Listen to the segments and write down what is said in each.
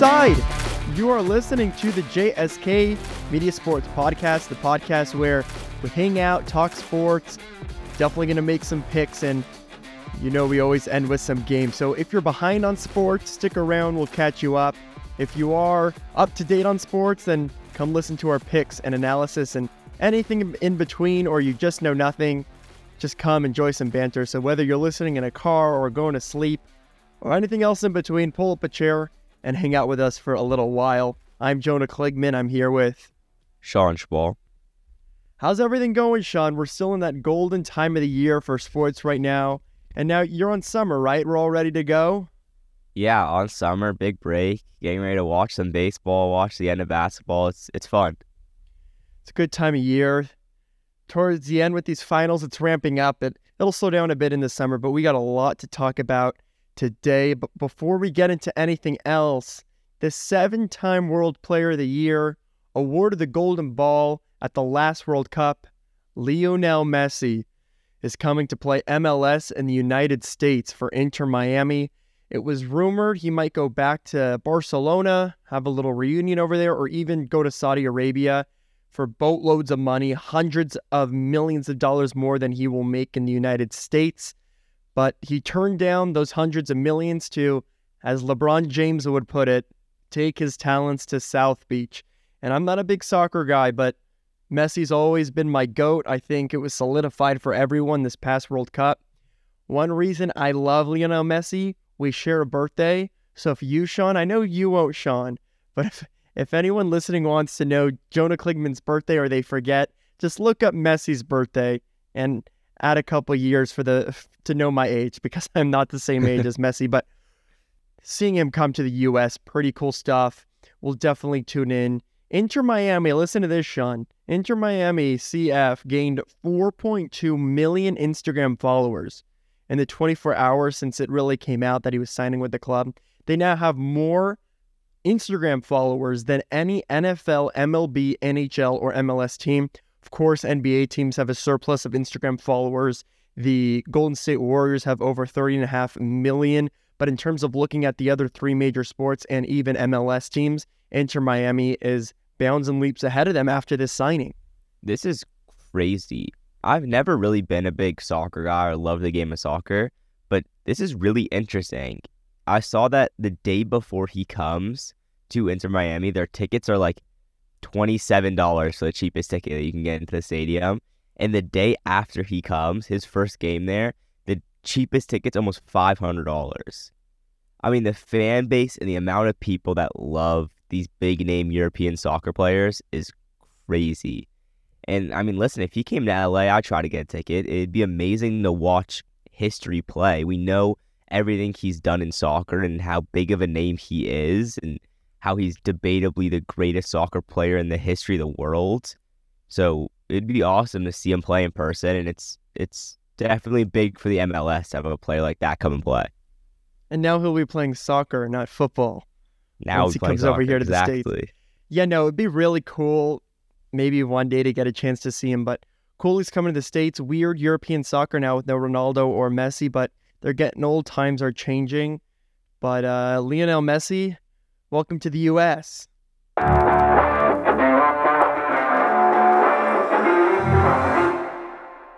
inside. You are listening to the JSK Media Sports Podcast, the podcast where we hang out, talk sports, definitely going to make some picks, and you know we always end with some games. So if you're behind on sports, stick around, we'll catch you up. If you are up to date on sports, then come listen to our picks and analysis and anything in between, or you just know nothing, just come enjoy some banter. So whether you're listening in a car or going to sleep or anything else in between, pull up a chair and hang out with us for a little while. I'm Jonah Kligman. I'm here with Shaun Shpall. How's everything going, Sean? We're still in that golden time of the year for sports right now. And now you're on summer, right? We're all ready to go? Yeah, on summer, big break, getting ready to watch some baseball, watch the end of basketball. It's it's fun. It's a good time of year. Towards the end with these finals, it's ramping up. It it'll slow down a bit in the summer, but we got a lot to talk about today. But before we get into anything else, the seven time World Player of the Year, awarded the Golden Ball at the last World Cup, Lionel Messi is coming to play MLS in the United States for Inter Miami. It was rumored he might go back to Barcelona, have a little reunion over there, or even go to Saudi Arabia for boatloads of money, hundreds of millions of dollars more than he will make in the United States. But he turned down those hundreds of millions to, as LeBron James would put it, take his talents to South Beach. And I'm not a big soccer guy, but Messi's always been my GOAT. I think it was solidified for everyone this past World Cup. One reason I love Lionel Messi, we share a birthday. So if you, Shaun, I know you won't, Shaun, but if, if anyone listening wants to know Jonah Kligman's birthday or they forget, just look up Messi's birthday and add a couple years for the to know my age because I'm not the same age as Messi. But seeing him come to the U.S., pretty cool stuff. We'll definitely tune in. Inter Miami, listen to this, Shaun. Inter Miami CF gained 4.2 million Instagram followers in the 24 hours since it really came out that he was signing with the club. They now have more Instagram followers than any NFL, MLB, NHL, or MLS team. Of course, NBA teams have a surplus of Instagram followers. The Golden State Warriors have over 30.5 million. But in terms of looking at the other three major sports and even MLS teams, Inter Miami is bounds and leaps ahead of them after this signing. This is crazy. I've never really been a big soccer guy or love the game of soccer, but this is really interesting. I saw that the day before he comes to Inter Miami, their tickets are like $27 for the cheapest ticket that you can get into the stadium. And the day after he comes, his first game there, the cheapest ticket's almost $500. I mean, the fan base and the amount of people that love these big name European soccer players is crazy. And I mean, listen, if he came to LA, I'd try to get a ticket. It'd be amazing to watch history play. We know everything he's done in soccer and how big of a name he is and how he's debatably the greatest soccer player in the history of the world. So it'd be awesome to see him play in person, and it's it's definitely big for the MLS to have a player like that come and play. And now he'll be playing soccer, not football. Now once he comes soccer. over here to exactly. the states. Yeah, no, it'd be really cool. Maybe one day to get a chance to see him. But cool, he's coming to the states. Weird European soccer now with no Ronaldo or Messi, but they're getting old. Times are changing. But uh, Lionel Messi, welcome to the U.S.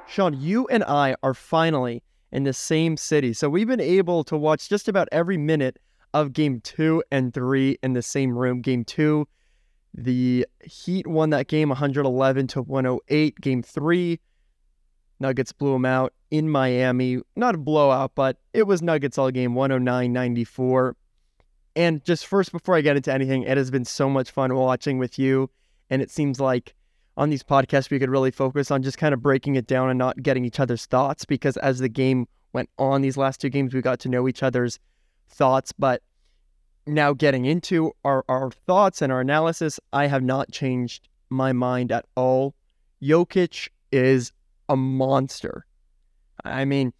Shaun, you and I are finally in the same city. So we've been able to watch just about every minute of game two and three in the same room. Game two, the Heat won that game 111 to 108. Game three, Nuggets blew them out in Miami. Not a blowout, but it was Nuggets all game 109 94. And just first, before I get into anything, it has been so much fun watching with you. And it seems like on these podcasts, we could really focus on just kind of breaking it down and not getting each other's thoughts because as the game went on, these last two games, we got to know each other's thoughts. But now getting into our, our thoughts and our analysis, I have not changed my mind at all. Jokic is a monster. I mean,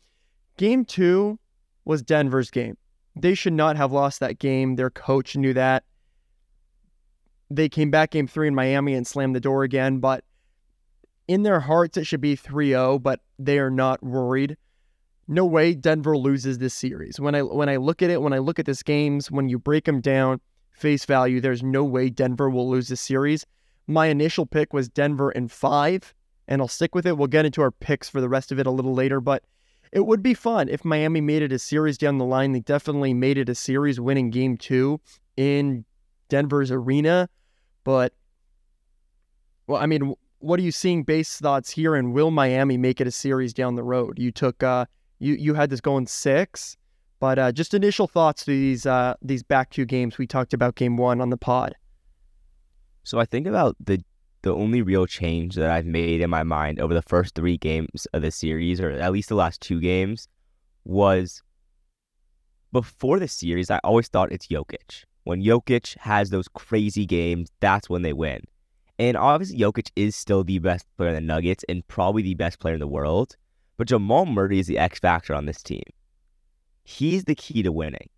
game two was Denver's game. They should not have lost that game. Their coach knew that. They came back game three in Miami and slammed the door again, but in their hearts, it should be 3 0, but they are not worried. No way Denver loses this series. When I when I look at it, when I look at this games, when you break them down, face value, there's no way Denver will lose this series. My initial pick was Denver in five, and I'll stick with it. We'll get into our picks for the rest of it a little later, but it would be fun if Miami made it a series down the line. They definitely made it a series winning game two in Denver's arena. But, well, I mean, what are you seeing base thoughts here? And will Miami make it a series down the road? You took, uh, you, you had this going six, but uh, just initial thoughts to these, uh, these back two games. We talked about game one on the pod. So I think about the the only real change that I've made in my mind over the first three games of the series, or at least the last two games, was before the series, I always thought it's Jokic. When Jokic has those crazy games, that's when they win. And obviously, Jokic is still the best player in the Nuggets and probably the best player in the world. But Jamal Murray is the X factor on this team. He's the key to winning.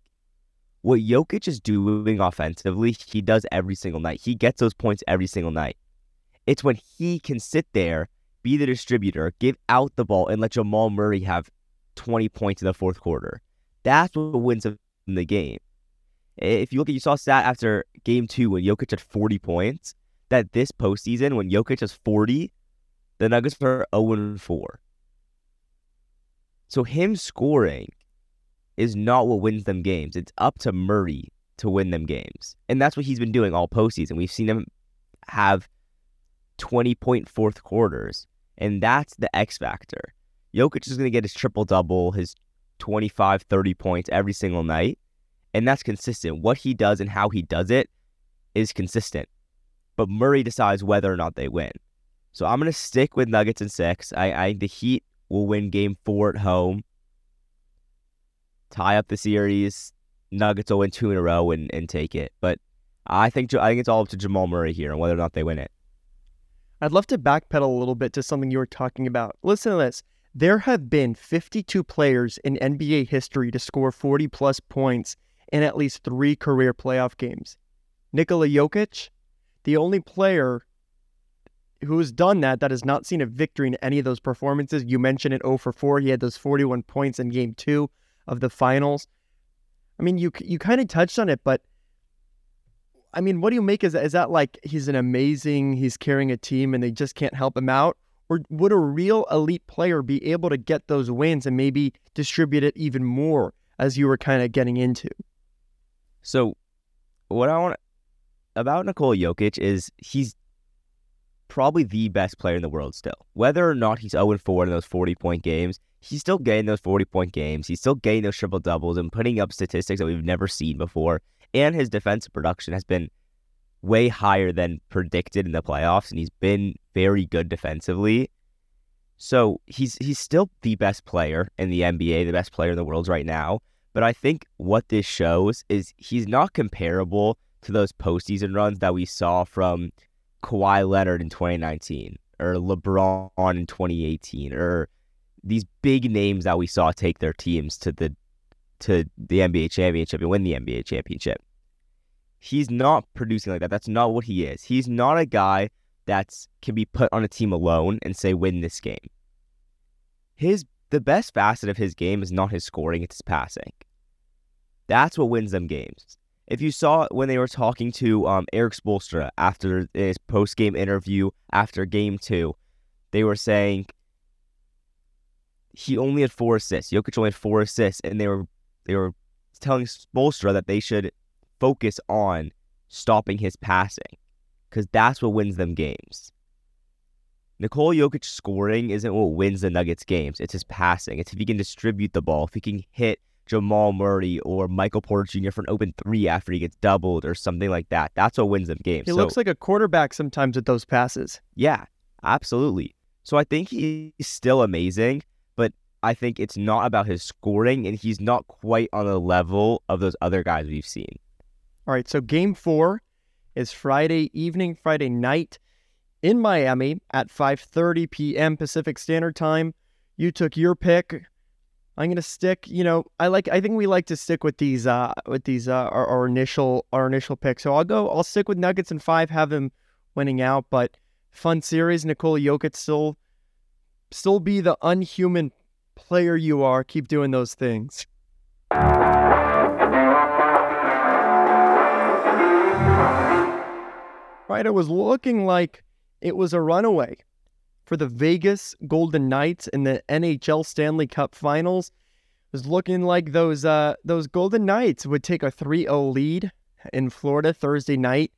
What Jokic is doing offensively, he does every single night. He gets those points every single night. It's when he can sit there, be the distributor, give out the ball, and let Jamal Murray have 20 points in the fourth quarter. That's what wins him the game. If you look at, you saw stat after game two when Jokic had 40 points, that this postseason, when Jokic has 40, the Nuggets are 0 4. So him scoring is not what wins them games. It's up to Murray to win them games. And that's what he's been doing all postseason. We've seen him have 20 point fourth quarters. And that's the X factor. Jokic is going to get his triple double, his 25, 30 points every single night. And that's consistent. What he does and how he does it is consistent. But Murray decides whether or not they win. So I'm going to stick with Nuggets in six. I, I the Heat will win game four at home, tie up the series. Nuggets will win two in a row and, and take it. But I think I think it's all up to Jamal Murray here and whether or not they win it. I'd love to backpedal a little bit to something you were talking about. Listen to this. There have been 52 players in NBA history to score 40 plus points in at least three career playoff games. Nikola Jokic, the only player who has done that that has not seen a victory in any of those performances. You mentioned it 0 for 4. He had those 41 points in game two of the finals. I mean, you you kind of touched on it, but I mean, what do you make? Is that, is that like he's an amazing, he's carrying a team and they just can't help him out? Or would a real elite player be able to get those wins and maybe distribute it even more as you were kind of getting into? So, what I want about Nikola Jokic is he's probably the best player in the world still. Whether or not he's 0 4 in those 40 point games, he's still getting those 40 point games. He's still getting those triple doubles and putting up statistics that we've never seen before and his defensive production has been way higher than predicted in the playoffs, and he's been very good defensively. So he's he's still the best player in the NBA, the best player in the world right now. But I think what this shows is he's not comparable to those postseason runs that we saw from Kawhi Leonard in 2019 or LeBron in 2018 or these big names that we saw take their teams to the to the NBA championship and win the NBA championship. He's not producing like that. That's not what he is. He's not a guy that can be put on a team alone and say win this game. His the best facet of his game is not his scoring, it's his passing. That's what wins them games. If you saw when they were talking to um, Erik Spoelstra after his post game interview after game two, they were saying he only had four assists. Jokic only had four assists, and they were they were telling Spoelstra that they should focus on stopping his passing because that's what wins them games. Nikola Jokic scoring isn't what wins the Nuggets games. It's his passing. It's if he can distribute the ball, if he can hit Jamal Murray or Michael Porter Jr. for an open three after he gets doubled or something like that. That's what wins them games. He so, looks like a quarterback sometimes with those passes. Yeah, absolutely. So I think he's still amazing, but I think it's not about his scoring, and he's not quite on the level of those other guys we've seen. All right, so game four is Friday evening, Friday night in Miami at 5:30 p.m. Pacific Standard Time. You took your pick. I'm gonna stick. You know, I like. I think we like to stick with these. Uh, with these. Uh, our, our initial. Our initial pick. So I'll go. I'll stick with Nuggets and five. Have them winning out. But fun series. Nikola Jokic still. Still be the unhuman player you are. Keep doing those things. Right? It was looking like it was a runaway for the Vegas Golden Knights in the NHL Stanley Cup Finals. It was looking like those uh, those Golden Knights would take a 3-0 lead in Florida Thursday night,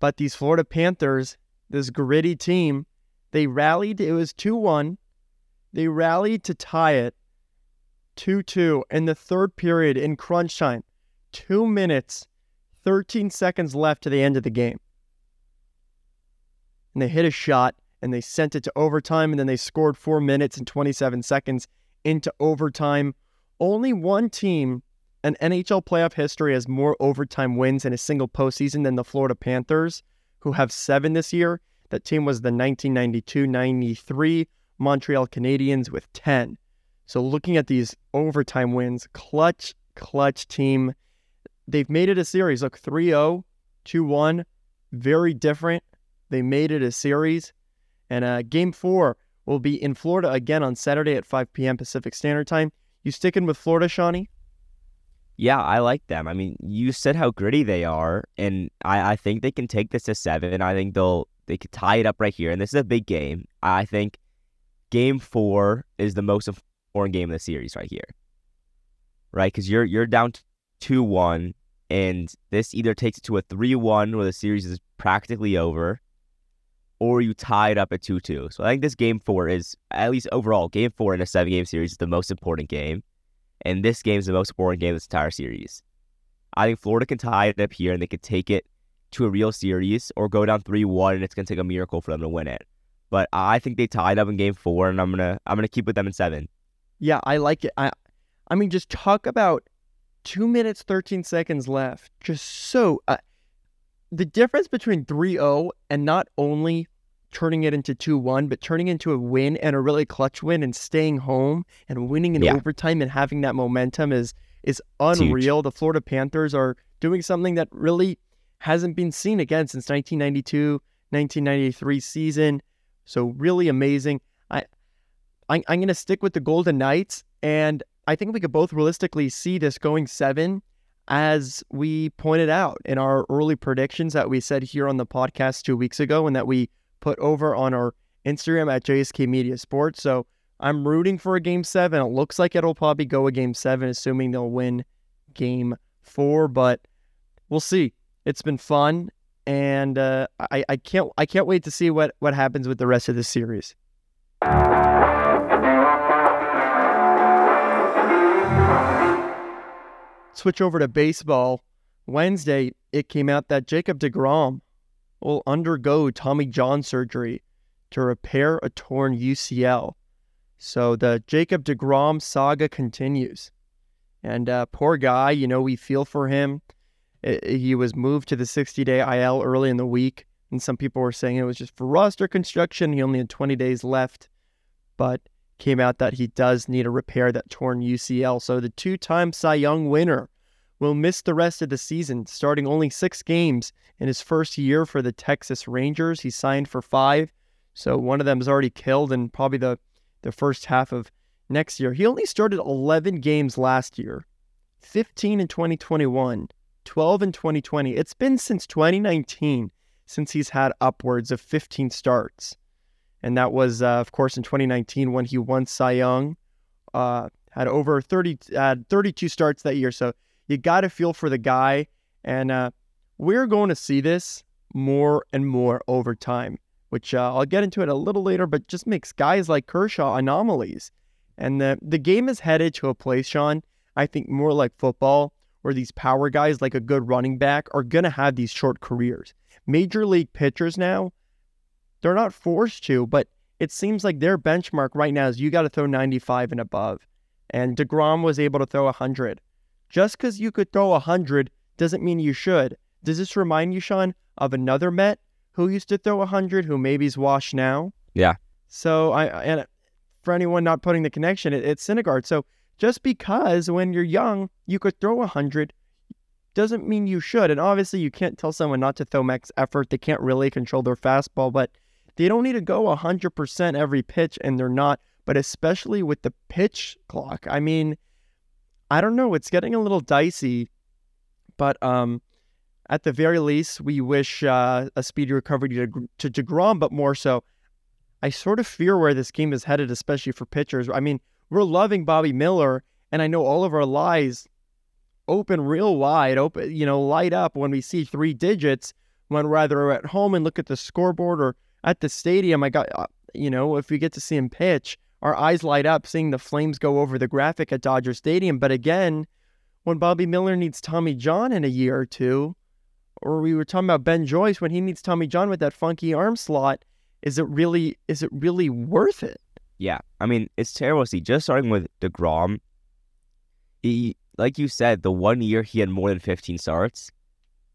but these Florida Panthers, this gritty team, they rallied. It was 2-1. They rallied to tie it 2-2 in the third period in crunch time. 2 minutes 13 seconds left to the end of the game. And they hit a shot and they sent it to overtime and then they scored 4 minutes and 27 seconds into overtime. Only one team in NHL playoff history has more overtime wins in a single postseason than the Florida Panthers, who have seven this year. That team was the 1992 93 Montreal Canadiens with 10. So, looking at these overtime wins, clutch, clutch team. They've made it a series. Look, 3 0, 2 1, very different. They made it a series. And uh, game four will be in Florida again on Saturday at 5 p.m. Pacific Standard Time. You sticking with Florida, Shawnee? Yeah, I like them. I mean, you said how gritty they are, and I, I think they can take this to seven. I think they'll they could tie it up right here, and this is a big game. I think game four is the most important game of the series right here, right? Because you're you're down two one, and this either takes it to a three one where the series is practically over, or you tie it up at 2 2. So I think this game four is, at least overall, game four in a seven game series is the most important game. And this game is the most important game of this entire series. I think Florida can tie it up here and they can take it to a real series or go down 3 1 and it's going to take a miracle for them to win it. But I think they tied up in game four and I'm going to I'm gonna keep with them in seven. Yeah, I like it. I, I mean, just talk about two minutes, 13 seconds left. Just so. Uh, the difference between 3-0 and not only turning it into 2-1 but turning into a win and a really clutch win and staying home and winning in yeah. overtime and having that momentum is is unreal. The florida panthers are doing something that really hasn't been seen again since 1992 1993 season. So really amazing. I, I i'm going to stick with the golden knights and i think we could both realistically see this going seven as we pointed out in our early predictions that we said here on the podcast two weeks ago and that we put over on our Instagram at JSK Media Sports. So I'm rooting for a game seven. It looks like it'll probably go a game seven, assuming they'll win game four, but we'll see. It's been fun. And uh, I, I can't I can't wait to see what, what happens with the rest of the series. Switch over to baseball, Wednesday it came out that Jacob DeGrom will undergo Tommy John surgery to repair a torn UCL. So the Jacob DeGrom saga continues. And uh, poor guy, you know, we feel for him. It, he was moved to the 60 day IL early in the week. And some people were saying it was just for roster construction. He only had 20 days left. But came out that he does need to repair that torn UCL. So the two time Cy Young winner will miss the rest of the season, starting only six games in his first year for the Texas Rangers. He signed for five. So one of them is already killed and probably the, the first half of next year. He only started 11 games last year, 15 in 2021, 12 in 2020. It's been since 2019 since he's had upwards of 15 starts and that was, uh, of course, in 2019 when he won Cy Young. Uh, had over 30, had 32 starts that year. So you got to feel for the guy, and uh, we're going to see this more and more over time. Which uh, I'll get into it a little later, but just makes guys like Kershaw anomalies. And the the game is headed to a place, Shaun. I think more like football, where these power guys, like a good running back, are gonna have these short careers. Major league pitchers now they're not forced to, but it seems like their benchmark right now is you got to throw 95 and above. And DeGrom was able to throw 100. Just because you could throw 100 doesn't mean you should. Does this remind you, Shaun, of another Met who used to throw 100 who maybe's washed now? Yeah. So, I and for anyone not putting the connection, it, it's Syndergaard. So, just because when you're young, you could throw 100 doesn't mean you should. And obviously, you can't tell someone not to throw max effort. They can't really control their fastball, but they don't need to go 100% every pitch, and they're not. But especially with the pitch clock, I mean, I don't know. It's getting a little dicey, but um, at the very least, we wish uh, a speedy recovery to, to DeGrom, but more so, I sort of fear where this game is headed, especially for pitchers. I mean, we're loving Bobby Miller, and I know all of our lies open real wide, open, you know, light up when we see three digits when we're either at home and look at the scoreboard or at the stadium. I got, uh, you know, if we get to see him pitch, our eyes light up seeing the flames go over the graphic at Dodger Stadium. But again, when Bobby Miller needs Tommy John in a year or two, or we were talking about Ben Joyce when he needs Tommy John with that funky arm slot. Is it really is it really worth it? Yeah, I mean it's terrible see. Just starting with Degrom, he like you said, the one year he had more than 15 starts,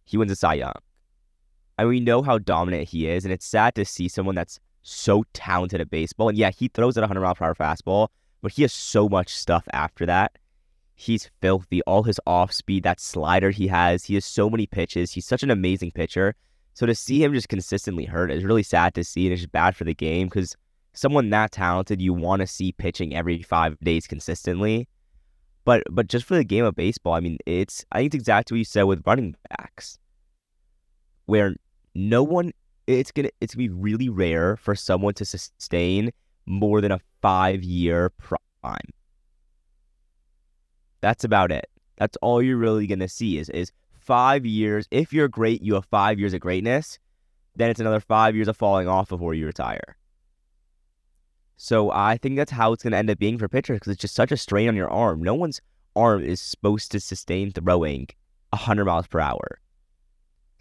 he wins a Cy Young. And we know how dominant he is, and it's sad to see someone that's so talented at baseball. And yeah, he throws at 100 mile per hour fastball, but he has so much stuff after that He's filthy. All his off speed, that slider he has, he has so many pitches. He's such an amazing pitcher. So to see him just consistently hurt is really sad to see, and it's just bad for the game because someone that talented, you want to see pitching every five days consistently. But but just for the game of baseball, I mean, it's I think it's exactly what you said with running backs, where no one it's gonna it's gonna be really rare for someone to sustain more than a five year prime. That's about it. That's all you're really gonna see is is five years. If you're great, you have five years of greatness. Then it's another five years of falling off before you retire. So I think that's how it's gonna end up being for pitchers because it's just such a strain on your arm. No one's arm is supposed to sustain throwing 100 miles per hour.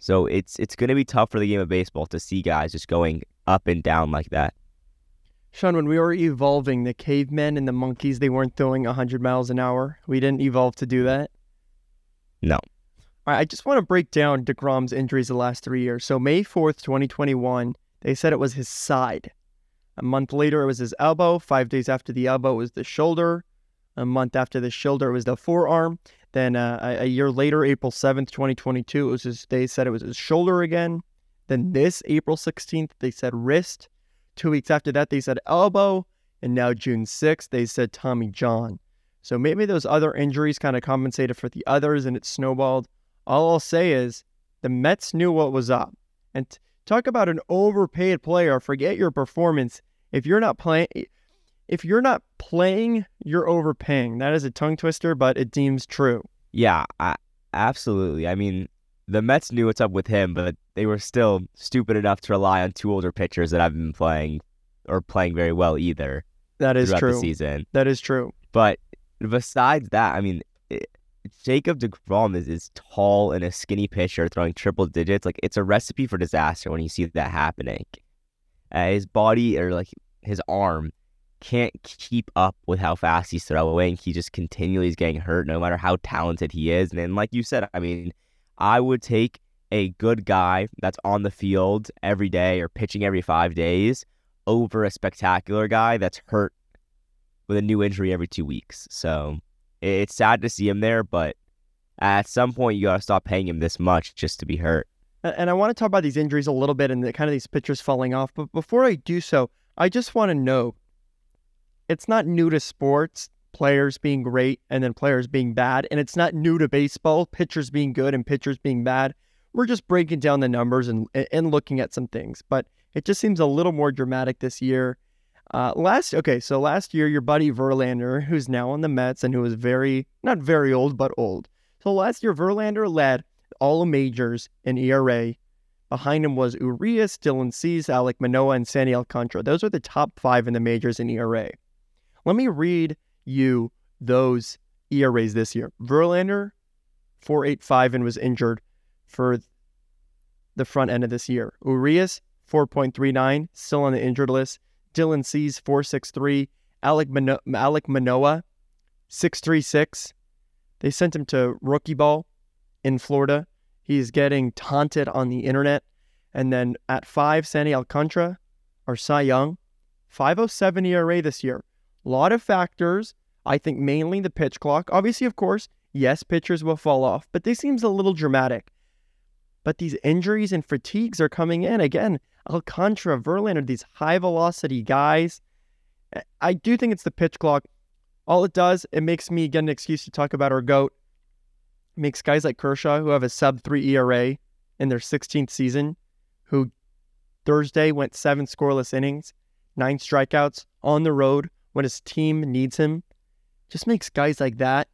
So it's it's going to be tough for the game of baseball to see guys just going up and down like that. Shaun, when we were evolving, the cavemen and the monkeys, they weren't throwing 100 miles an hour. We didn't evolve to do that. No. All right, I just want to break down DeGrom's injuries the last three years. So, May 4th, 2021, they said it was his side. A month later, it was his elbow. Five days after the elbow, it was the shoulder. A month after the shoulder, it was the forearm. Then uh, a, year later, April 7th, 2022, it was his, they said it was his shoulder again. Then this April 16th, they said wrist. Two weeks after that, they said elbow. And now June 6th, they said Tommy John. So maybe those other injuries kind of compensated for the others and it snowballed. All I'll say is the Mets knew what was up. And t- talk about an overpaid player. Forget your performance. If you're not playing, if you're not playing, you're overpaying. That is a tongue twister, but it deems true. Yeah, I, absolutely. I mean, the Mets knew what's up with him, but they were still stupid enough to rely on two older pitchers that haven't been playing or playing very well either. That is true. The season. That is true. But besides that, I mean, it, Jacob DeGrom is, is tall and a skinny pitcher throwing triple digits. Like it's a recipe for disaster when you see that happening. Uh, his body or like his arm can't keep up with how fast he's throwing. He just continually is getting hurt, no matter how talented he is. And then, like you said, I mean, I would take a good guy that's on the field every day or pitching every five days over a spectacular guy that's hurt with a new injury every two weeks. So it's sad to see him there, but at some point you got to stop paying him this much just to be hurt. And I want to talk about these injuries a little bit and the, kind of these pitchers falling off. But before I do so, I just want to know it's not new to sports players being great and then players being bad. And it's not new to baseball, pitchers being good and pitchers being bad. We're just breaking down the numbers and, and looking at some things. But it just seems a little more dramatic this year. Uh, last okay, so last year your buddy Verlander, who's now on the Mets and who is very not very old but old. So last year Verlander led all majors in ERA. Behind him was Urias, Dylan Cease, Alek Manoah, and Sandy Alcantara. Those are the top five in the majors in ERA. Let me read you those ERAs this year. Verlander, 4.85 and was injured for the front end of this year. Urias, 4.39, still on the injured list. Dylan Cease, 4.63. Alek, Mano- Alek Manoah, 6.36. They sent him to rookie ball in Florida. He's getting taunted on the internet. And then at five, Sandy Alcantara or Cy Young, 507 ERA this year. A lot of factors. I think mainly the pitch clock. Obviously, of course, yes, pitchers will fall off, but this seems a little dramatic. But these injuries and fatigues are coming in. Again, Alcantara, Verlander, these high velocity guys. I do think it's the pitch clock. All it does, it makes me get an excuse to talk about our GOAT. It makes guys like Kershaw, who have a sub three ERA, in their 16th season, who Thursday went seven scoreless innings, nine strikeouts on the road when his team needs him, just makes guys like that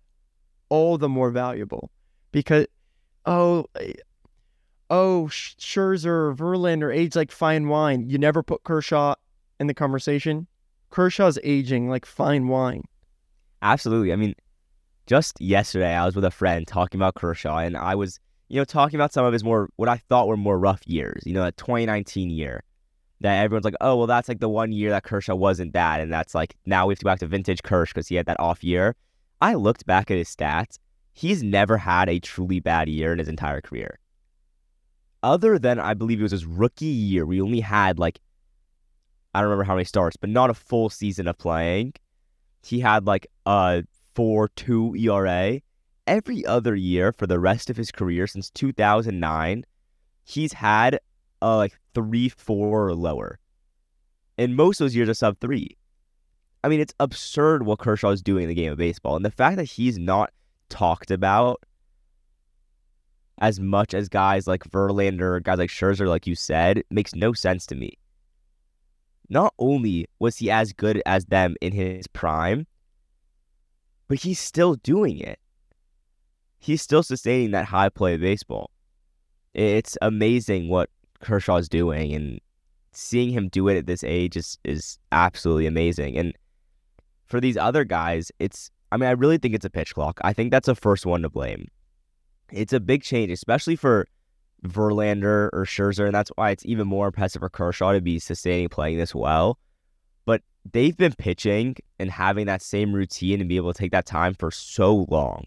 all the more valuable. Because, oh, eh, oh, Scherzer, Verlander age like fine wine. You never put Kershaw in the conversation. Kershaw's aging like fine wine. Absolutely. I mean, just yesterday, I was with a friend talking about Kershaw, and I was, you know, talking about some of his more, what I thought were more rough years, you know, that 2019 year that everyone's like, oh, well, that's like the one year that Kershaw wasn't that. And that's like, now we have to go back to vintage Kersh because he had that off year. I looked back at his stats. He's never had a truly bad year in his entire career. Other than, I believe it was his rookie year, we only had like, I don't remember how many starts, but not a full season of playing. He had like a 4 2 ERA. Every other year for the rest of his career since 2009, he's had uh, like three, four or lower. And most of those years are sub three. I mean, it's absurd what Kershaw is doing in the game of baseball. And the fact that he's not talked about as much as guys like Verlander, guys like Scherzer, like you said, makes no sense to me. Not only was he as good as them in his prime, but he's still doing it. He's still sustaining that high play of baseball. It's amazing what Kershaw's doing, and seeing him do it at this age is is absolutely amazing. And for these other guys, it's I mean, I really think it's a pitch clock. I think that's the first one to blame. It's a big change, especially for Verlander or Scherzer, and that's why it's even more impressive for Kershaw to be sustaining playing this well. But they've been pitching and having that same routine and be able to take that time for so long.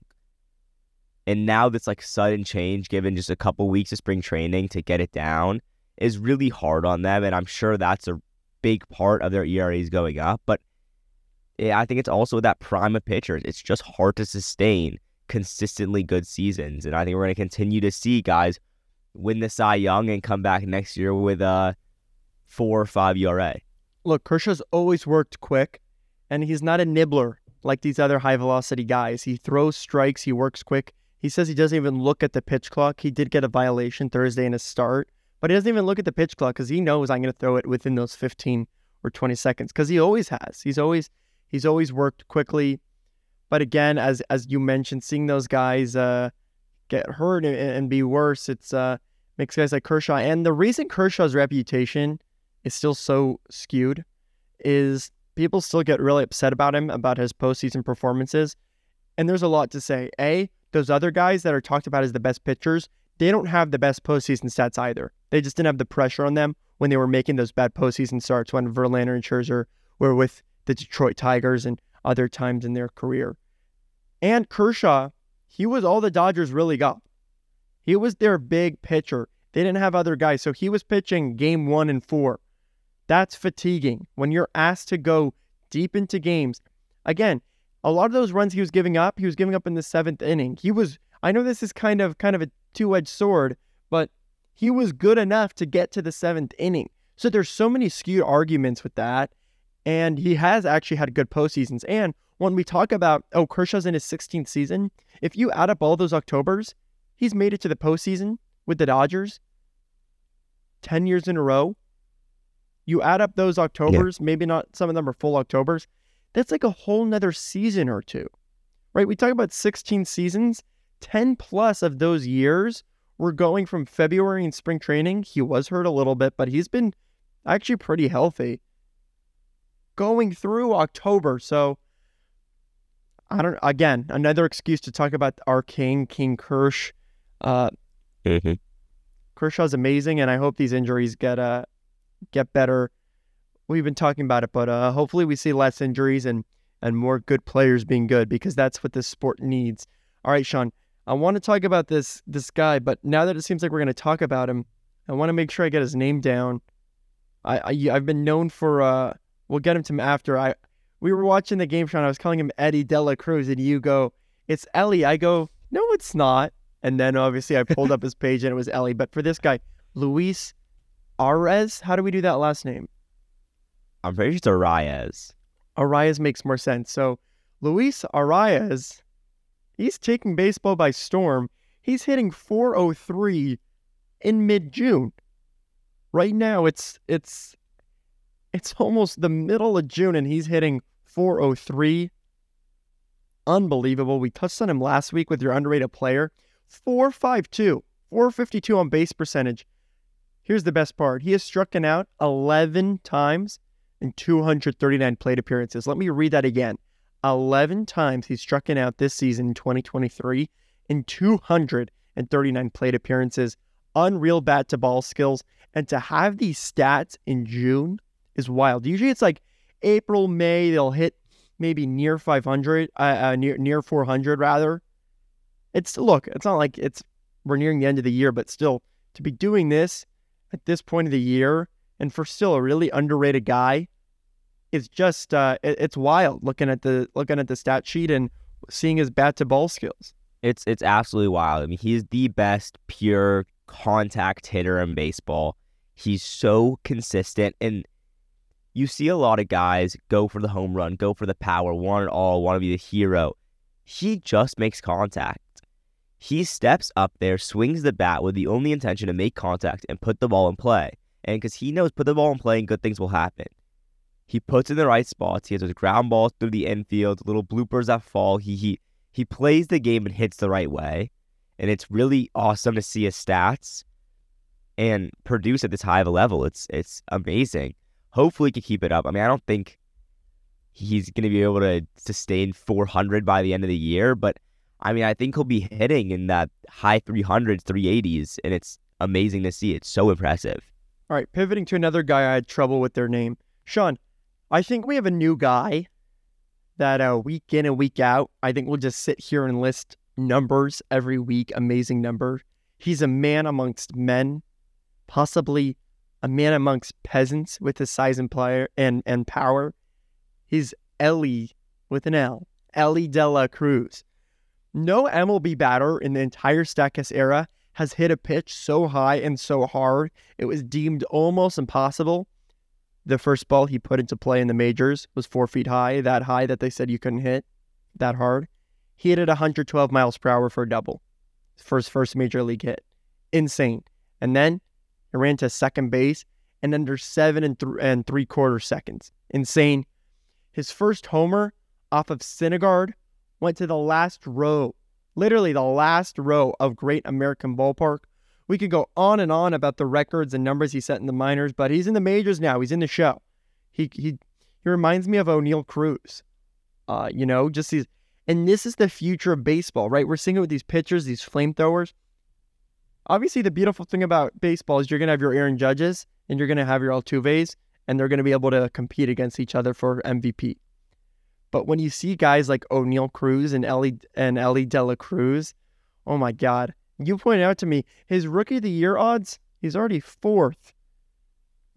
And now this like sudden change, given just a couple weeks of spring training to get it down, is really hard on them. And I'm sure that's a big part of their ERAs going up. But yeah, I think it's also that prime of pitchers. It's just hard to sustain consistently good seasons. And I think we're going to continue to see guys win the Cy Young and come back next year with a four or five ERA. Look, Kershaw's always worked quick, and he's not a nibbler like these other high velocity guys. He throws strikes, he works quick. He says he doesn't even look at the pitch clock. He did get a violation Thursday in his start, but he doesn't even look at the pitch clock because he knows I'm going to throw it within those 15 or 20 seconds because he always has. He's always he's always worked quickly. But again, as as you mentioned, seeing those guys uh, get hurt and, and, be worse, it's uh, makes guys like Kershaw. And the reason Kershaw's reputation is still so skewed is people still get really upset about him about his postseason performances. And there's a lot to say. A, those other guys that are talked about as the best pitchers, they don't have the best postseason stats either. They just didn't have the pressure on them when they were making those bad postseason starts when Verlander and Scherzer were with the Detroit Tigers and other times in their career. And Kershaw, he was all the Dodgers really got. He was their big pitcher. They didn't have other guys. So he was pitching game one and four. That's fatiguing. When you're asked to go deep into games, again, a lot of those runs he was giving up, he was giving up in the seventh inning. He was, I know this is kind of kind of a two-edged sword, but he was good enough to get to the seventh inning. So there's so many skewed arguments with that. And he has actually had good postseasons. And when we talk about, oh, Kershaw's in his 16th season, if you add up all those Octobers, he's made it to the postseason with the Dodgers 10 years in a row. You add up those Octobers, yeah. maybe not some of them are full Octobers that's like a whole nother season or two, right? We talk about 16 seasons, 10 plus of those years were going from February in spring training. He was hurt a little bit, but he's been actually pretty healthy going through October. So I don't, again, another excuse to talk about our king, King Kersh. Uh, mm-hmm. Kershaw's amazing, and I hope these injuries get uh, get better we've been talking about it, but uh, hopefully we see less injuries and and more good players being good because that's what this sport needs. All right, Shaun, I want to talk about this this guy, but now that it seems like we're going to talk about him, I want to make sure I get his name down. I, I have been known for uh, we'll get him to after I we were watching the game, Sean. I was calling him Eddie De La Cruz, and you go, it's Elly. I go, no, it's not. And then obviously I pulled up his page and it was Elly. But for this guy, Luis Arraez, how do we do that last name? I'm pretty sure it's Arraez. Arraez makes more sense. So Luis Arraez, he's taking baseball by storm. He's hitting 403 in mid June. Right now, it's it's it's almost the middle of June, and he's hitting 403. Unbelievable. We touched on him last week with your underrated player. 452, 452 on base percentage. Here's the best part. He has struck out 11 times in 239 plate appearances. Let me read that again. 11 times he's struck out this season in 2023 in 239 plate appearances. Unreal bat to ball skills. And to have these stats in June is wild. Usually it's like April, May, they'll hit maybe near 500, uh, uh, near near 400 rather. It's look, it's not like it's we're nearing the end of the year, but still to be doing this at this point of the year and for still a really underrated guy is just uh, it, it's wild looking at the looking at the stat sheet and seeing his bat to ball skills. It's it's absolutely wild. I mean, he's the best pure contact hitter in baseball. He's so consistent and you see a lot of guys go for the home run, go for the power, want it all, want to be the hero. He just makes contact. He steps up there, swings the bat with the only intention to make contact and put the ball in play. And because he knows put the ball in play and good things will happen. He puts in the right spots. He has those ground balls through the infield, little bloopers that fall. He he he plays the game and hits the right way. And it's really awesome to see his stats and produce at this high of a level. It's it's amazing. Hopefully, he can keep it up. I mean, I don't think he's going to be able to sustain 400 by the end of the year, but I mean, I think he'll be hitting in that high 300s, 380s, and it's amazing to see. It's so impressive. All right, pivoting to another guy I had trouble with their name. Shaun, I think we have a new guy that uh, week in and week out, I think we'll just sit here and list numbers every week, amazing number. He's a man amongst men, possibly a man amongst peasants with his size and player and, and power. He's Elly with an L, Elly De La Cruz. No MLB batter in the entire Statcast era has hit a pitch so high and so hard it was deemed almost impossible. The first ball he put into play in the majors was four feet high, that high that they said you couldn't hit that hard. He hit it 112 miles per hour for a double first first major league hit. Insane. And then he ran to second base and under seven and, th- and three quarter seconds. Insane. His first homer off of Syndergaard went to the last row, literally the last row of Great American Ballpark. We could go on and on about the records and numbers he set in the minors, but he's in the majors now. He's in the show. He he he reminds me of Oneil Cruz. Uh, you know, just these and this is the future of baseball, right? We're seeing it with these pitchers, these flamethrowers obviously the beautiful thing about baseball is you're going to have your Aaron Judges and you're going to have your Altuves, and they're going to be able to compete against each other for MVP. But when you see guys like Oneil Cruz and Elly and Elly De La Cruz, oh my God! You pointed out to me his rookie of the year odds. He's already fourth.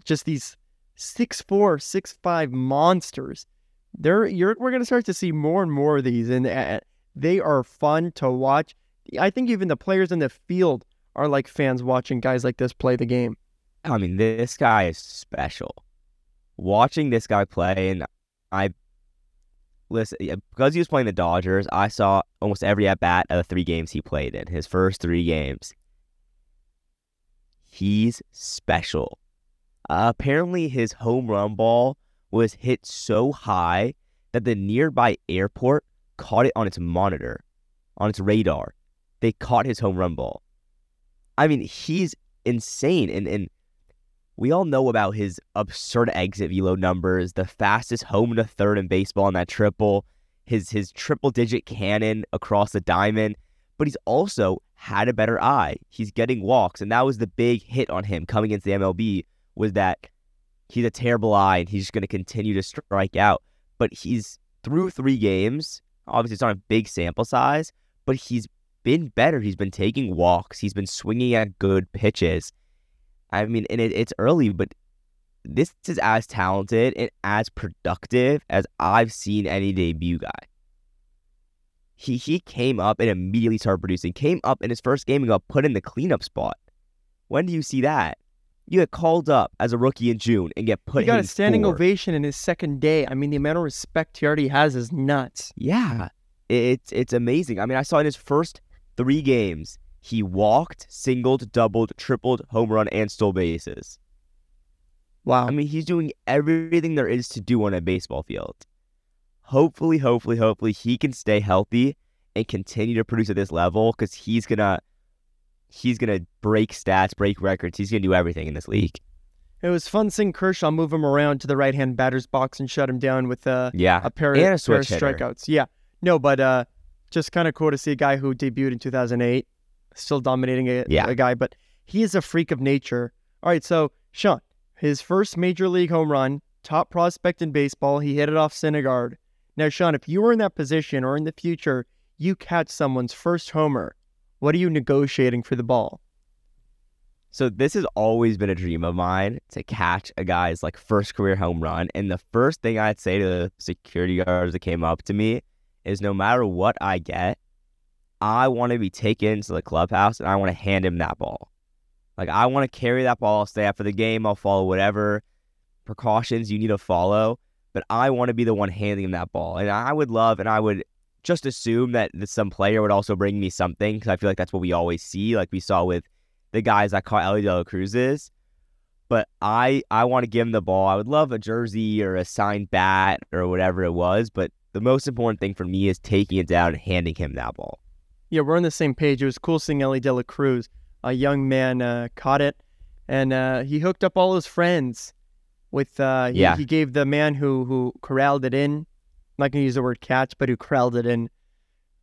Just these six four, six five monsters. They're you're we're gonna start to see more and more of these, and uh, they are fun to watch. I think even the players in the field are like fans watching guys like this play the game. I mean, this guy is special. Watching this guy play, and I listen because he was playing the Dodgers. I saw almost every at bat of the three games he played in. His first three games, he's special. Uh, apparently, his home run ball was hit so high that the nearby airport caught it on its monitor, on its radar. They caught his home run ball. I mean, he's insane. And, and we all know about his absurd exit velo numbers, the fastest home to third in baseball in that triple, his his triple digit cannon across the diamond. But he's also had a better eye. He's getting walks, and that was the big hit on him coming into the MLB was that he's a terrible eye and he's just going to continue to strike out. But he's through three games. Obviously, it's not a big sample size, but he's been better. He's been taking walks. He's been swinging at good pitches. I mean, and it, it's early, but this is as talented and as productive as I've seen any debut guy. He he came up and immediately started producing. Came up in his first game and got put in the cleanup spot. When do you see that? You get called up as a rookie in June and get put. He got a standing ovation in his second day. I mean, the amount of respect he already has is nuts. Yeah, it's it's amazing. I mean, I saw in his first three games, He walked, singled, doubled, tripled, home run, and stole bases. Wow. I mean, he's doing everything there is to do on a baseball field. Hopefully, hopefully, hopefully, he can stay healthy and continue to produce at this level because he's gonna he's gonna break stats, break records. He's gonna do everything in this league. It was fun seeing Kershaw move him around to the right hand batter's box and shut him down with uh, Yeah, a pair, and a pair of hitter. strikeouts. Yeah. No, but uh, just kind of cool to see a guy who debuted in 2008 still dominating a, Yeah. a guy, but he is a freak of nature. All right, so Shaun, his first major league home run, top prospect in baseball. He hit it off Syndergaard. Now, Shaun, if you were in that position or in the future, you catch someone's first homer. What are you negotiating for the ball? So this has always been a dream of mine to catch a guy's like first career home run. And the first thing I'd say to the security guards that came up to me is no matter what I get, I want to be taken to the clubhouse and I want to hand him that ball. Like I want to carry that ball, I'll stay after the game, I'll follow whatever precautions you need to follow, but I want to be the one handing him that ball. And I would love and I would just assume that some player would also bring me something because I feel like that's what we always see, like we saw with the guys that caught Elly De La Cruz's. But I I want to give him the ball. I would love a jersey or a signed bat or whatever it was. But the most important thing for me is taking it down and handing him that ball. Yeah, we're on the same page. It was cool seeing Elly De La Cruz. A young man uh, caught it, and uh, he hooked up all his friends with. Uh, he, Yeah. he gave the man who who corralled it in. I'm not gonna use the word catch, but who corralled it in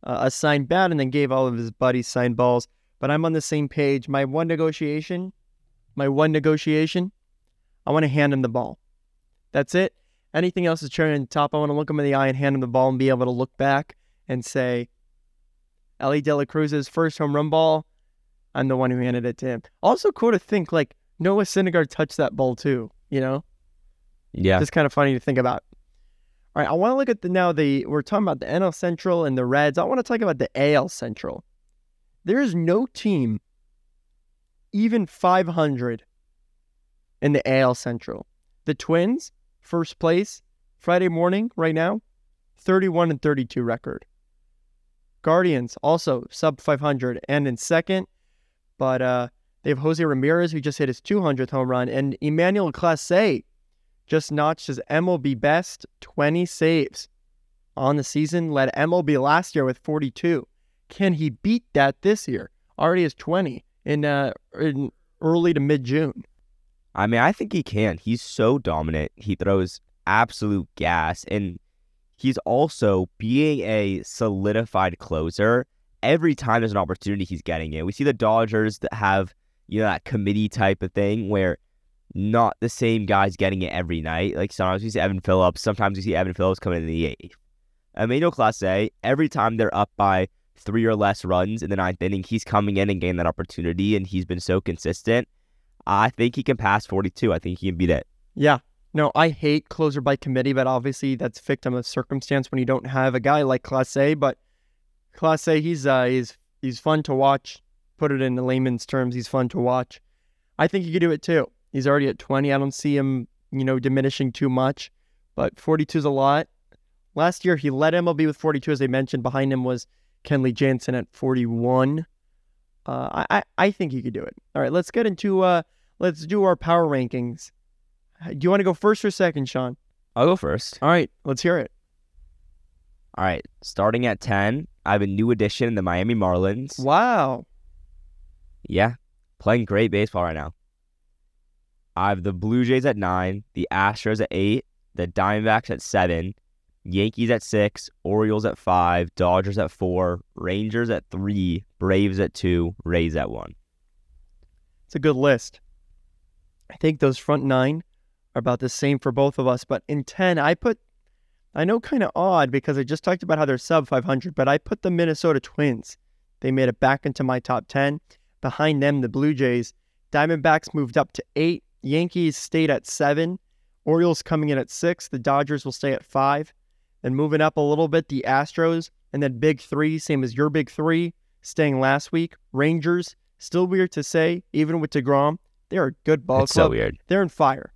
uh, a signed bat, and then gave all of his buddies signed balls. But I'm on the same page. My one negotiation, my one negotiation, I want to hand him the ball. That's it. Anything else is cherry on top. I want to look him in the eye and hand him the ball and be able to look back and say, Elly De La Cruz's first home run ball. I'm the one who handed it to him. Also, cool to think like Noah Syndergaard touched that ball too. You know, Yeah. just kind of funny to think about. All right, I want to look at the now the we're talking about the NL Central and the Reds. I want to talk about the AL Central. There is no team even 500 in the AL Central. The Twins, first place, Friday morning right now, 31 and 32 record. Guardians also sub 500 and in second, but uh, they have Jose Ramirez who just hit his 200th home run, and Emmanuel Clase just notched his MLB best 20 saves on the season. Led MLB last year with 42. Can he beat that this year? Already has 20 in uh in early to mid June. I mean, I think he can. He's so dominant. He throws absolute gas. And he's also being a solidified closer. Every time there's an opportunity, he's getting it. We see the Dodgers that have, you know, that committee type of thing where not the same guys getting it every night. Like sometimes we see Evan Phillips, sometimes we see Evan Phillips coming in the eighth. Emmanuel Clase, every time they're up by three or less runs in the ninth inning, he's coming in and getting that opportunity, and he's been so consistent. I think he can pass 42. I think he can beat it. Yeah. No, I hate closer by committee, but obviously that's victim of circumstance when you don't have a guy like Clase. But Clase, he's uh he's he's fun to watch. Put it in layman's terms, he's fun to watch. I think he could do it too. He's already at 20. I don't see him, you know, diminishing too much, but 42 is a lot. Last year he led MLB with 42, as I mentioned. Behind him was Kenley Jansen at 41. Uh, I, I I think he could do it. All right, let's get into uh let's do our power rankings. Do you want to go first or second, Shaun? I'll go first. All right, let's hear it. All right. Starting at 10, I have a new addition in the Miami Marlins. Wow. Yeah. Playing great baseball right now. I have the Blue Jays at 9, the Astros at 8, the Diamondbacks at 7, Yankees at 6, Orioles at 5, Dodgers at 4, Rangers at 3, Braves at 2, Rays at 1. It's a good list. I think those front nine are about the same for both of us, but in 10, I put, I know kind of odd because I just talked about how they're sub 500, but I put the Minnesota Twins. They made it back into my top 10. Behind them, the Blue Jays. Diamondbacks moved up to eight. Yankees stayed at seven. Orioles coming in at six. The Dodgers will stay at five. Then moving up a little bit, the Astros. And then big three, same as your big three, staying last week. Rangers, still weird to say, even with DeGrom, they're a good ball It's so weird. They're in fire.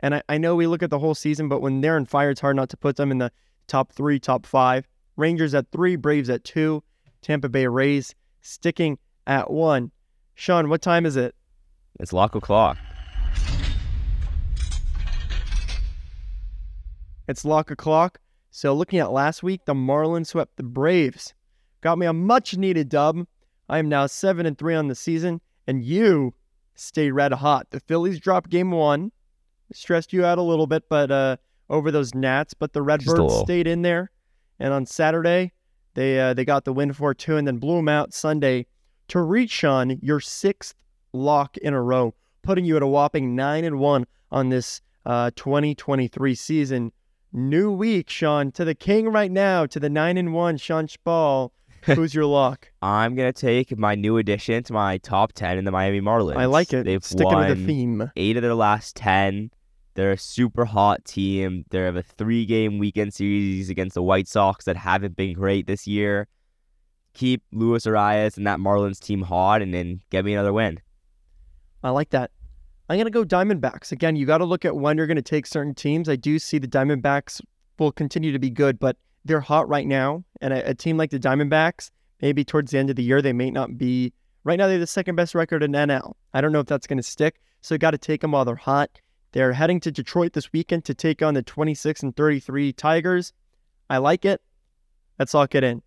And I, I know we look at the whole season, but when they're in fire, it's hard not to put them in the top three, top five. Rangers at three, Braves at two, Tampa Bay Rays sticking at 1. Shaun, what time is it? It's lock o'clock. It's lock o'clock. So, looking at last week, the Marlins swept the Braves. Got me a much needed dub. I am now 7 and 3 on the season, and you stay red hot. The Phillies dropped game one. Stressed you out a little bit, but uh, over those Nats, but the Redbirds stayed in there. And on Saturday, they uh, they got the win for two, and then blew them out Sunday to reach on your sixth lock in a row, putting you at a whopping nine and one on this uh, 2023 season. New week, Shaun, to the king right now, to the nine and one, Shaun Shpall. Who's your lock? I'm gonna take my new addition to my top ten in the Miami Marlins. I like it. They've Sticking won with the theme. eight of their last ten. They're a super hot team. They have a three game weekend series against the White Sox that haven't been great this year. Keep Luis Arraez and that Marlins team hot and then get me another win. I like that. I'm going to go Diamondbacks. Again, you got to look at when you're going to take certain teams. I do see the Diamondbacks will continue to be good, but they're hot right now. And a, a, team like the Diamondbacks, maybe towards the end of the year, they may not be. Right now, they're the second best record in NL. I don't know if that's going to stick. So you got to take them while they're hot. They're heading to Detroit this weekend to take on the 26 and 33 Tigers. I like it. Let's lock it in.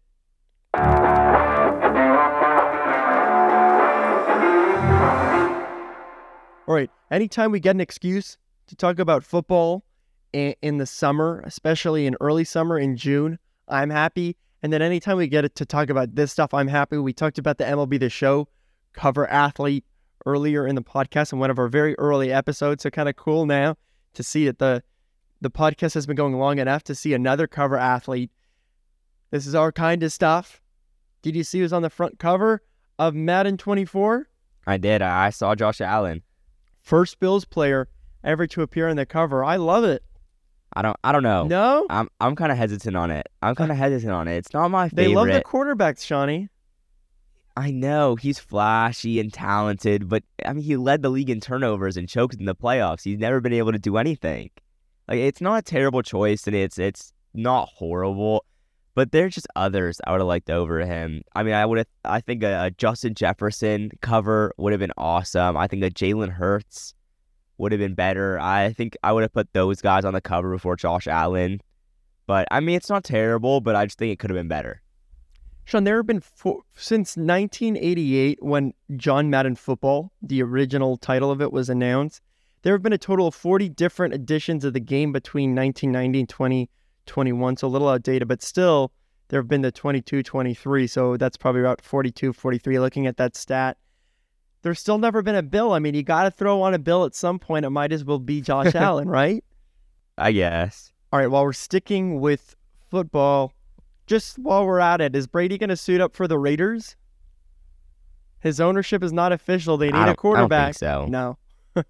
All right. Anytime we get an excuse to talk about football in, in the summer, especially in early summer in June, I'm happy. And then anytime we get it to talk about this stuff, I'm happy. We talked about the MLB The Show cover athlete earlier in the podcast in one of our very early episodes. So kind of cool now to see that the the podcast has been going long enough to see another cover athlete. This is our kind of stuff. Did you see who's on the front cover of Madden 24? I did. I saw Josh Allen. First Bills player ever to appear on the cover. I love it. I don't. I don't know. No, I'm. I'm kind of hesitant on it. I'm kind of hesitant on it. It's not my favorite. They love the quarterbacks, Shawnee. I know he's flashy and talented, but I mean, he led the league in turnovers and choked in the playoffs. He's never been able to do anything. Like, it's not a terrible choice, and it's it's not horrible, but there's just others I would have liked over him. I mean, I would have. I think a, a Justin Jefferson cover would have been awesome. I think a Jalen Hurts would have been better. I think I would have put those guys on the cover before Josh Allen. But I mean, it's not terrible, but I just think it could have been better. Shaun, there have been four, since 1988 when John Madden Football, the original title of it, was announced. There have been a total of 40 different editions of the game between 1990 and 2021, so a little outdated, but still there have been the 22, 23, so that's probably about 42, 43. Looking at that stat, there's still never been a bill. I mean, you got to throw on a bill at some point. It might as well be Josh Allen, right? I guess. All right. While we're sticking with football, just while we're at it, is Brady going to suit up for the Raiders? His ownership is not official. They need a quarterback. so no.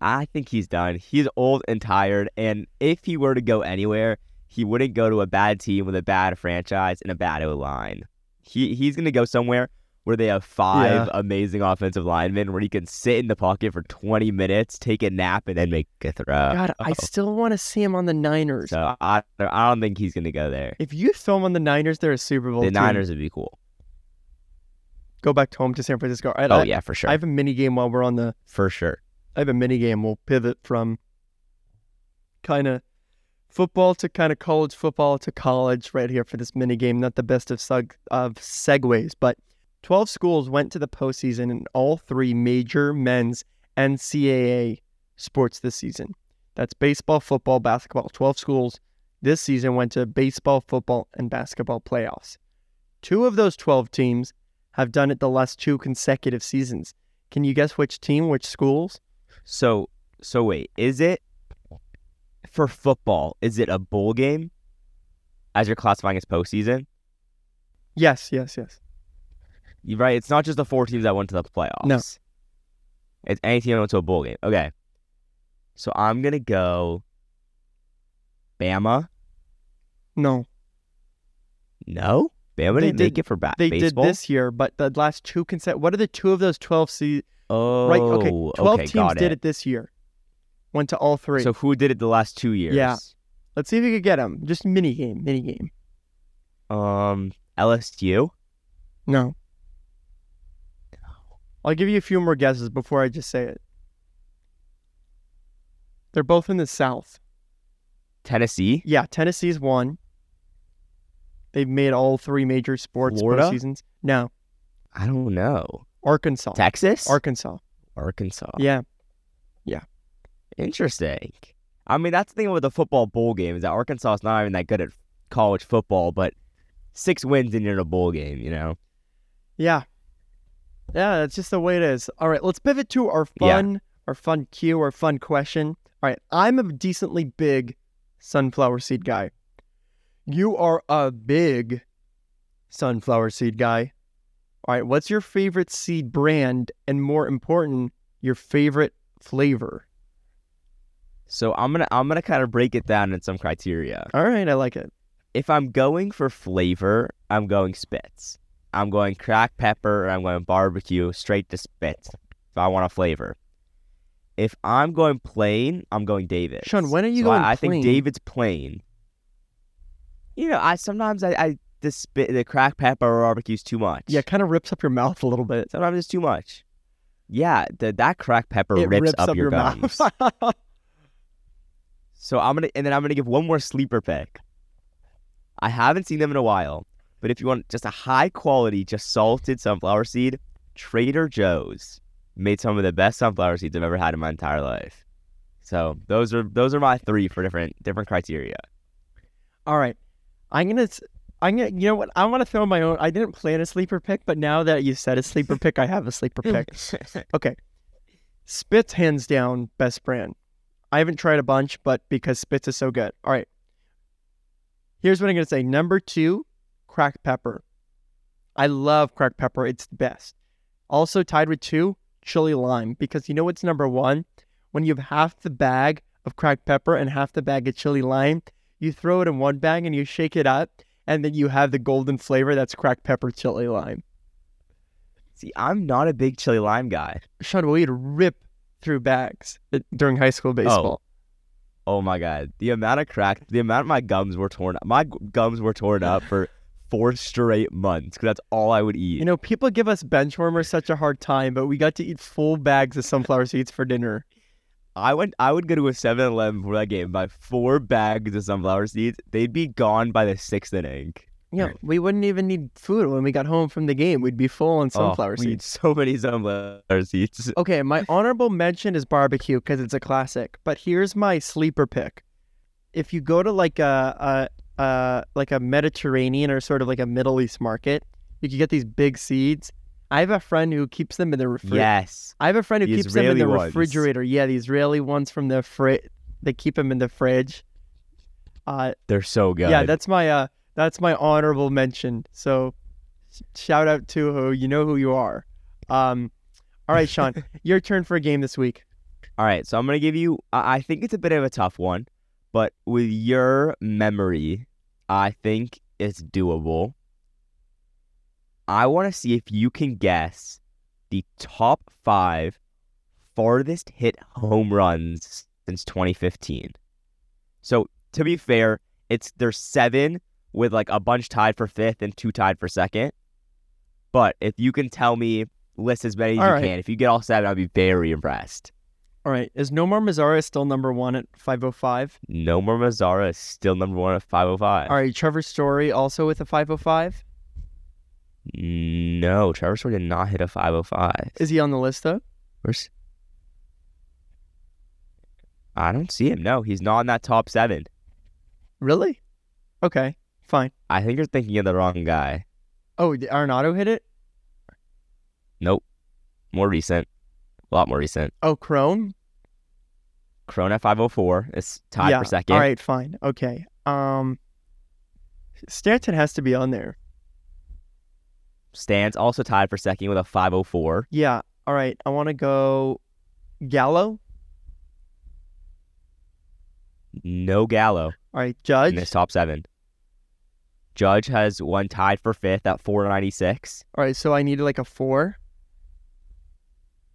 I think he's done. He's old and tired, and if he were to go anywhere, he wouldn't go to a bad team with a bad franchise and a bad O line. He he's gonna go somewhere where they have five yeah. amazing offensive linemen where he can sit in the pocket for 20 minutes, take a nap, and then make a throw. God, oh. I still want to see him on the Niners. So I, I don't think he's going to go there. If you throw him on the Niners, they're a Super Bowl The team. Niners would be cool. Go back home to San Francisco. I, oh, I, yeah, for sure. I have a mini game while we're on the. For sure. I have a mini game. We'll pivot from kind of football to kind of college football to college right here for this mini game. Not the best of, seg- of segues, but 12 schools went to the postseason in all three major men's NCAA sports this season. That's baseball, football, basketball. 12 schools this season went to baseball, football, and basketball playoffs. Two of those 12 teams have done it the last two consecutive seasons. Can you guess which team, which schools? So, so wait, is it for football? Is it a bowl game as you're classifying as postseason? Yes, yes, yes. Right. It's not just the four teams that went to the playoffs. No. It's any team that went to a bowl game. Okay. So I'm gonna go Bama. No. No? Bama they didn't did, make it for ba- they baseball? did this year, but the last two consecutive. What are the two of those twelve se- Oh, right. Okay, twelve okay, teams it. did it this year. Went to all three. So who did it the last two years? Yeah. Let's see if we could get them. Just mini game, mini game. Um, LSU. No. I'll give you a few more guesses before I just say it. They're both in the South. Tennessee. Yeah, Tennessee's one. They've made all three major sports Florida? postseasons. No, I don't know. Arkansas. Texas. Arkansas. Arkansas. Yeah. Yeah. Interesting. I mean, that's the thing with the football bowl game is that Arkansas is not even that good at college football, but six wins and you're in a bowl game. You know. Yeah. Yeah, that's just the way it is. All right, let's pivot to our Yeah. fun, our fun cue, our fun question. All right, I'm a decently big sunflower seed guy. You are a big sunflower seed guy. All right, what's your favorite seed brand and more important, your favorite flavor? So I'm gonna I'm gonna kind of break it down in some criteria. All right, I like it. If I'm going for flavor, I'm going Spitz. I'm going cracked pepper or I'm going barbecue straight to Spitz. If I want a flavor. If I'm going plain, I'm going David. Shaun, when are you so going I, I think David's plain. You know, I sometimes I, I the spit the cracked pepper or barbecue's too much. Yeah, it kind of rips up your mouth a little bit. Sometimes it's too much. Yeah, the, that cracked pepper It rips, up, your, mouth. gums. so I'm gonna and then I'm gonna give one more sleeper pick. I haven't seen them in a while, but if you want just a high quality, just salted sunflower seed, Trader Joe's made some of the best sunflower seeds I've ever had in my entire life. So those are those are my three for different different criteria. All right. I'm gonna I'm gonna you know what? I want to throw my own I didn't plan a sleeper pick, but now that you said a sleeper pick, I have a sleeper pick. Okay. Spitz hands down best brand. I haven't tried a bunch, but because Spitz is so good. All right. Here's what I'm gonna say. Number two, cracked pepper. I love cracked pepper. It's the best. Also tied with two, chili lime. Because you know what's number one? When you have half the bag of cracked pepper and half the bag of chili lime, you throw it in one bag and you shake it up, and then you have the golden flavor that's cracked pepper chili lime. See, I'm not a big chili lime guy. Shaun, we'd rip through bags uh, during high school baseball. Oh my god, the amount of crack, the amount of my gums were torn up. My gums were torn up for four straight months because that's all I would eat. You know, people give us benchwarmers such a hard time, but we got to eat full bags of sunflower seeds for dinner. I went, I would go to a 7-Eleven before that game, buy four bags of sunflower seeds. They'd be gone by the sixth inning. Yeah, we wouldn't even need food when we got home from the game. We'd be full on oh, sunflower oh, we eat seeds. so many sunflower seeds. Okay, my honorable mention is barbecue because it's a classic. But here's my sleeper pick. If you go to like a, a like a Mediterranean or sort of like a Middle East market, you can get these big seeds. I have a friend who keeps them in the refrigerator. Yes, I have a friend who The keeps them in the ones. refrigerator. Yeah, the Israeli ones from the fridge. They keep them in the fridge. Uh, they're so good. yeah, that's my uh, that's my honorable mention. So, shout out to who you know who you are. Um, all right, Shaun, your turn for a game this week. All right, so I'm gonna give you. I think it's a bit of a tough one, but with your memory, I think it's doable. I want to see if you can guess the top five farthest hit home runs since 2015. So to be fair, it's there's seven with like a bunch tied for fifth and two tied for second. But if you can tell me list as many as All you right. can, if you get all seven, I'd be very impressed. All right, is Nomar Mazara still number one at 505? Nomar Mazara is still number one at 505. All right, Trevor Story also with a 505. No, Trevor Story did not hit a 505. Is he on the list though? Where's... I don't see him. No, he's not in that top seven. Really? Okay, fine. I think you're thinking of the wrong guy. Oh, did Arenado hit it? Nope. More recent. A lot more recent. Oh, Cron. Cron at 504 is tied yeah. for second. All right, fine. Okay. Um, Stanton has to be on there. Stands also tied for second with a 504. Yeah. All right. I want to go Gallo. No Gallo All right, Judge. in this top seven. Judge has one tied for fifth at 496. All right, so I need like a four.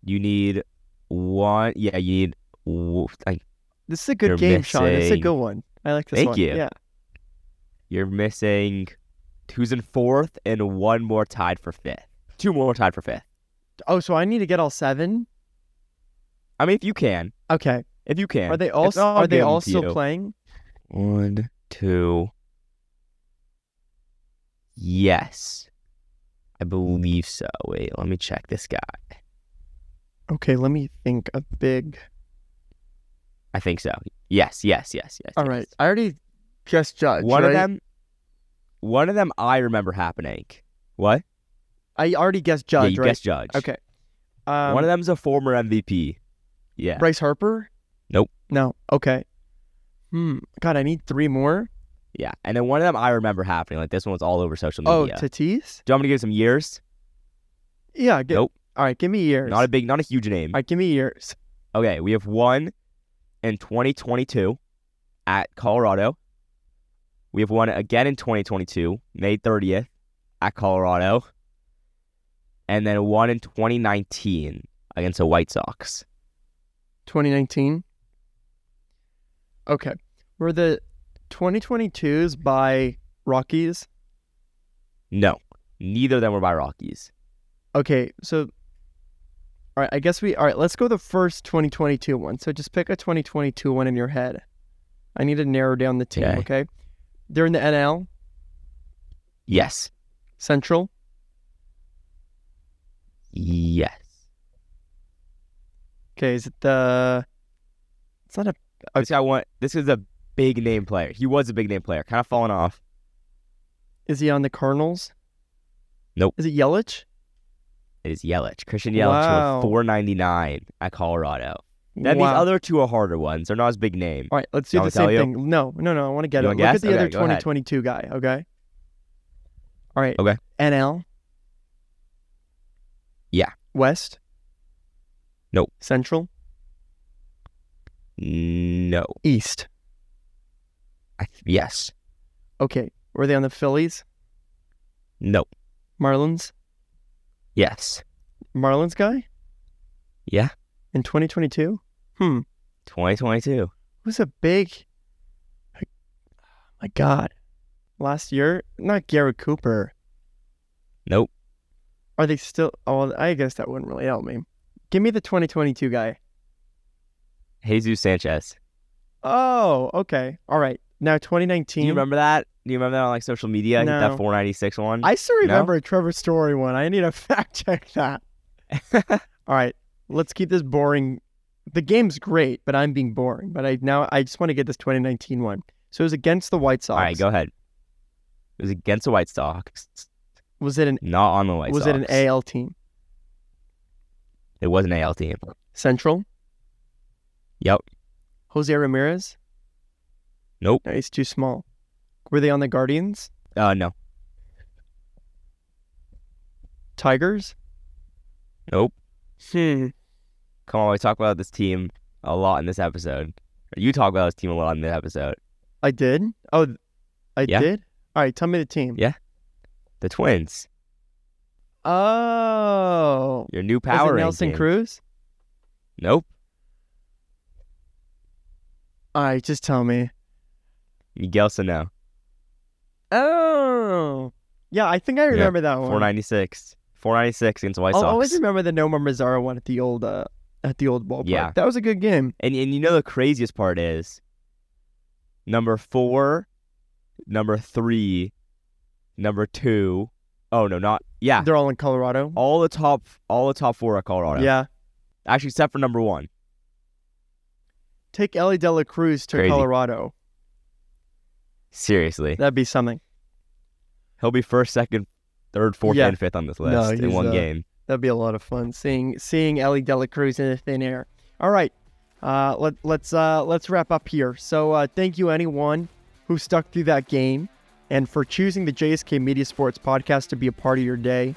You need one. Yeah, you need. Like This is a good game, Shaun. It's a good one. I like this Thank one. you. Yeah. you're missing who's in fourth and one more tied for fifth. Two more tied for fifth. Oh, so I need to get all seven? I mean, if you can, Okay. if you can. Are they all are they all still you. playing? One, two. Yes. I believe so. Wait, let me check this guy. Okay, let me think a big I think so. Yes, yes, yes, yes. All yes. right. I already guessed Judge. One of them one of them I remember happening. What? I already guessed Judge, yeah, you right? guessed Judge. Okay. Um, one of them's a former MVP. Yeah. Bryce Harper? Nope. No. Okay. Hmm. God, I need three more. Yeah. And then one of them I remember happening. Like this one was all over social media. Oh. Tatis? Do you want me to give some years? Yeah. Get, Nope. All right. Give me years. Not a big not a huge name. all right. Give me years. Okay, we have one in 2022 at Colorado. We have one again in 2022, May 30th at Colorado. And then one in 2019 against the White Sox. 2019. Okay. Were the 2022s by Rockies? No, neither of them were by Rockies. Okay. So, all right. I guess we, all right. Let's go the first 2022 one. So just pick a 2022 one in your head. I need to narrow down the team. Okay. Okay. They're in the NL, Yes. Central, Yes. Okay, is it the? It's not a. This guy want this is a big name player. He was a big name player. Kind of fallen off. Is he on the Cardinals? Nope. Is it Yelich? It is Yelich. Christian Yelich Wow. with 499 at Colorado. Then Wow. these other two are harder ones. They're not as big name. All right, let's do the same you? thing. No, no, no. I want to get You it. Look wanna at guess? the other Okay, ahead. 2022 guy. Okay. All right. Okay. NL. Yeah. West. Nope. Central. No. East. I, yes. Okay. Were they on the Phillies? No. Marlins. Yes. Marlins guy Yeah. in 2022. Hmm. 2022. Who's a big? My God. Last year, not Garrett Cooper. Nope. Are they still? Oh, I guess that wouldn't really help me. Give me the 2022 guy. Jesus Sanchez. Oh, okay. All right. Now Do 2019. you remember that? Do you remember that on like social media? No. That 496 one? I still No? remember a Trevor Story one. I need to fact check that. All right. Let's keep this boring. The game's great, but I'm being boring. But I now I just want to get this 2019 one. So it was against the White Sox. All right, go ahead. It was against the White Sox, Was it an not on the White was Sox. it an AL team? It was an AL team. Central. Yep. Jose Ramirez. Nope. No, he's too small. Were they on the Guardians? Uh, no. Tigers? Nope. Hmm. Come on, we talk about this team a lot in this episode. You talk about this team a lot in this episode. I did. Oh, I Yeah. did. All right. Tell me the team. Yeah. The Twins. Oh. Your new Was power it Nelson ranking. Cruz? Nope. All right. Just tell me. Miguel Sano. Oh. Yeah, I think I remember that one. 496. 496 against the White I'll Sox. always remember the Nomar Mazara one at the old uh, at the old ballpark. Yeah. That was a good game. And and you know the craziest part is number four, number three, number two. Oh no, not yeah. They're all in Colorado. All the top all the top four are Colorado. Yeah. Actually except for number one. Take Elly De La Cruz to Crazy. Colorado. Seriously. That'd be something. He'll be first, second, third, fourth, Yeah. and fifth on this list No, in one uh, game. That'd be a lot of fun seeing seeing Elly De La Cruz in the thin air. All right, uh, let let's uh, let's wrap up here. So uh, thank you anyone who stuck through that game, and for choosing the JSK Media Sports podcast to be a part of your day.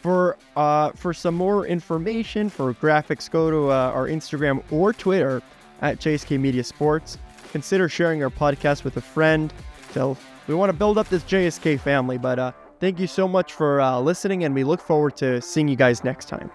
For uh, for some more information, for graphics, go to uh, our Instagram or Twitter at JSK Media Sports. Consider sharing our podcast with a friend. So we want to build up this JSK family. But uh, thank you so much for uh, listening, and we look forward to seeing you guys next time.